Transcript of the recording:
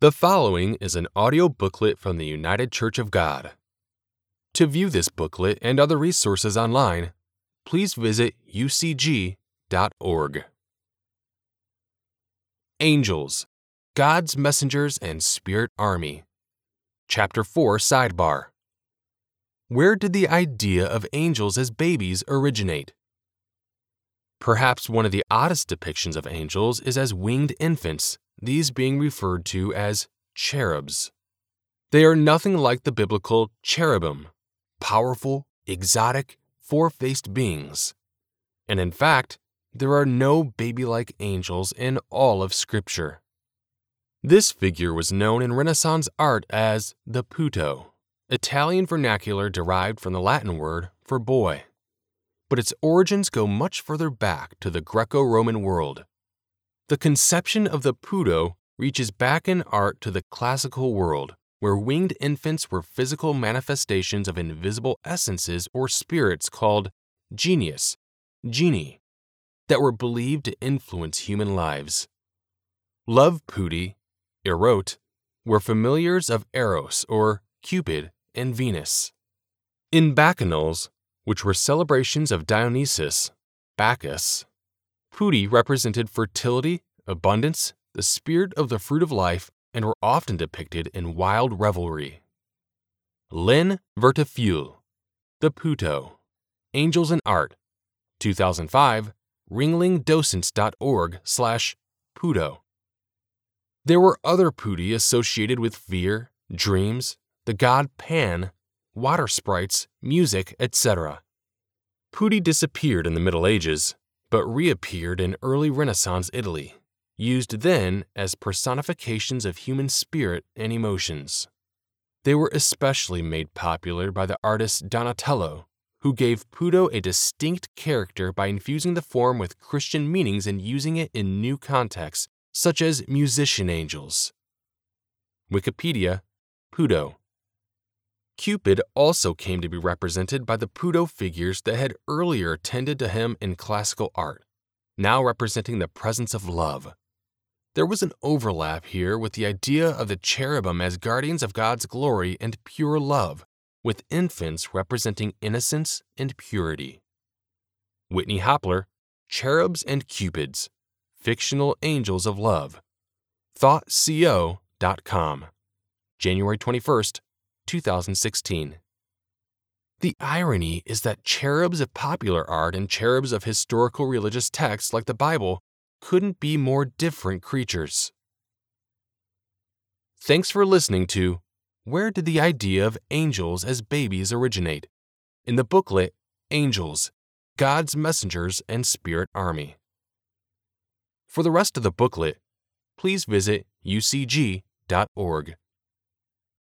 The following is an audio booklet from the United Church of God. To view this booklet and other resources online, please visit ucg.org. Angels, God's Messengers and Spirit Army. Chapter 4 Sidebar Where did the idea of angels as babies originate? Perhaps one of the oddest depictions of angels is as winged infants, these being referred to as cherubs. They are nothing like the biblical cherubim, powerful, exotic, four faced beings. And in fact, there are no baby like angels in all of Scripture. This figure was known in Renaissance art as the putto, Italian vernacular derived from the Latin word for boy but its origins go much further back to the Greco Roman world. The conception of the putto reaches back in art to the classical world, where winged infants were physical manifestations of invisible essences or spirits called genius, genie, that were believed to influence human lives. Love putti, erote, were familiars of Eros or Cupid and Venus. In bacchanals, which were celebrations of Dionysus, Bacchus. Putti represented fertility, abundance, the spirit of the fruit of life, and were often depicted in wild revelry. Lynn Vertefeuille, The Putto, Angels in Art, 2005, ringlingdocents.org slash putto. There were other putti associated with fear, dreams, the god Pan, water sprites, music, etc. Putti disappeared in the Middle Ages, but reappeared in early Renaissance Italy, used then as personifications of human spirit and emotions. They were especially made popular by the artist Donatello, who gave putto a distinct character by infusing the form with Christian meanings and using it in new contexts, such as musician angels. Wikipedia Putto Cupid also came to be represented by the putto figures that had earlier tended to him in classical art, now representing the presence of love. There was an overlap here with the idea of the cherubim as guardians of God's glory and pure love, with infants representing innocence and purity. Whitney Hopler, Cherubs and Cupids, Fictional Angels of Love. ThoughtCO.com, January 21st, 2016. The irony is that cherubs of popular art and cherubs of historical religious texts like the Bible couldn't be more different creatures. Thanks for listening to Where Did the Idea of Angels as Babies Originate? in the booklet Angels, God's Messengers and Spirit Army. For the rest of the booklet, please visit ucg.org.